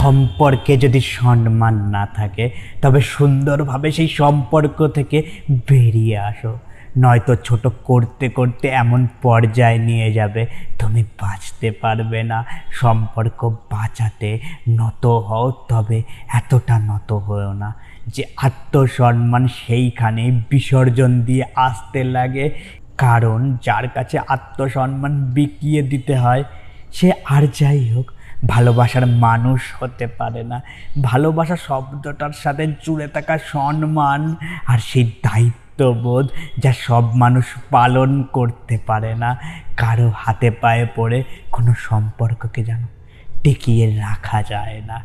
সম্পর্কে যদি সম্মান না থাকে, তবে সুন্দরভাবে সেই সম্পর্ক থেকে বেরিয়ে আসো। নয়তো ছোট করতে করতে এমন পর্যায়ে নিয়ে যাবে, তুমি বাঁচতে পারবে না। সম্পর্ক বাঁচাতে নত হও, তবে এতটা নত হও না যে আত্মসম্মান সেইখানে বিসর্জন দিয়ে আসতে লাগে। কারণ যার কাছে আত্মসম্মান বিকিয়ে দিতে হয়, সে আর যাই হোক ভালোবাসার মানুষ হতে পারে না। ভালোবাসা শব্দটার সাথে জুড়ে থাকা সম্মান আর সেই দায়িত্ববোধ যা সব মানুষ পালন করতে পারে না। কারও হাতে পায়ে পড়ে কোনো সম্পর্ককে যেন টিকিয়ে রাখা যায় না।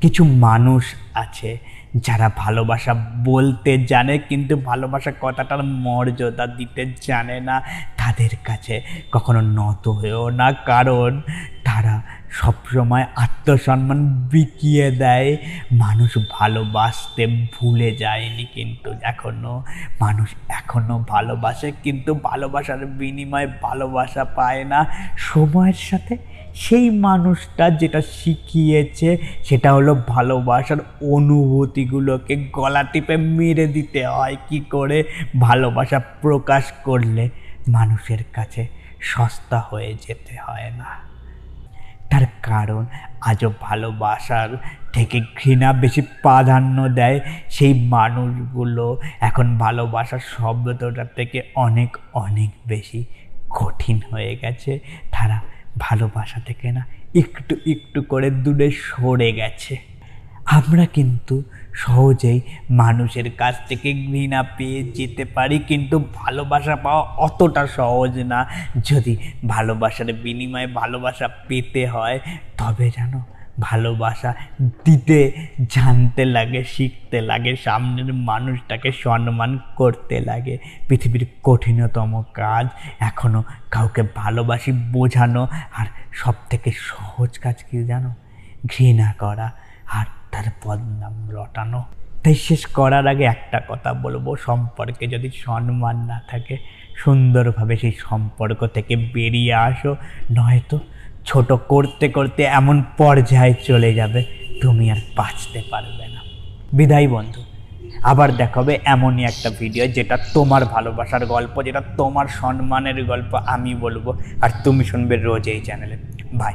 কিছু মানুষ আছে যারা ভালোবাসা বলতে জানে কিন্তু ভালোবাসা কথাটার মর্যাদা দিতে জানে না। তাদের কাছে কখনো নত হয়েও না। কারণ তারা সবসময় আত্মসম্মান বিকিয়ে দেয়। মানুষ ভালোবাসতে ভুলে যায়নি কিন্তু এখনও মানুষ এখনও ভালোবাসে কিন্তু ভালোবাসার বিনিময়ে ভালোবাসা পায় না। সময়ের সাথে সেই মানুষটা যেটা শিখিয়েছে, সেটা হলো ভালোবাসার অনুভূতিগুলোকে গলা টিপে মেরে দিতে হয়। কি করে? ভালোবাসা প্রকাশ করলে মানুষের কাছে সস্তা হয়ে যেতে হয় না। তার কারণ আজও ভালোবাসার থেকে ঘৃণা বেশি প্রাধান্য দেয় সেই মানুষগুলো। এখন ভালোবাসার শব্দটার থেকে অনেক অনেক বেশি কঠিন হয়ে গেছে। তারা ভালোবাসা থেকে না, একটু একটু করে দূরে সরে গেছে। আমরা কিন্তু সহজেই মানুষের কাছ থেকে ঘৃণা পেয়ে যেতে পারি, কিন্তু ভালোবাসা পাওয়া অতটা সহজ না। যদি ভালোবাসার বিনিময়ে ভালোবাসা পেতে হয়, তবে জানো, ভালোবাসা দিতে, জানতে লাগে, শিখতে লাগে, সামনের মানুষটাকে সম্মান করতে লাগে। পৃথিবীর কঠিনতম কাজ এখনও কাউকে ভালোবাসি বোঝানো, আর সব থেকে সহজ কাজ কি জানো? ঘৃণা করা, আর তার বদনাম রটানো। তাই শেষ করার আগে একটা কথা বলব, সম্পর্কে যদি সম্মান না থাকে, সুন্দরভাবে সেই সম্পর্ক থেকে বেরিয়ে আসো। নয়তো ছোট করতে করতে এমন পর্যায়ে চলে যাবে, তুমি আর বাঁচতে পারবে না। বিদায় বন্ধু, আবার দেখাবে এমনই একটা ভিডিও যেটা তোমার ভালোবাসার গল্প, যেটা তোমার সম্মানের গল্প আমি বলব। আর তুমি শুনবে রোজ এই চ্যানেলে বাই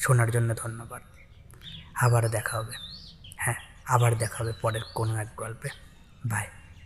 শোনার জন্য ধন্যবাদ। আবার দেখা হবে। হ্যাঁ আবার দেখা হবে পরের কোনো এক গল্পে। বাই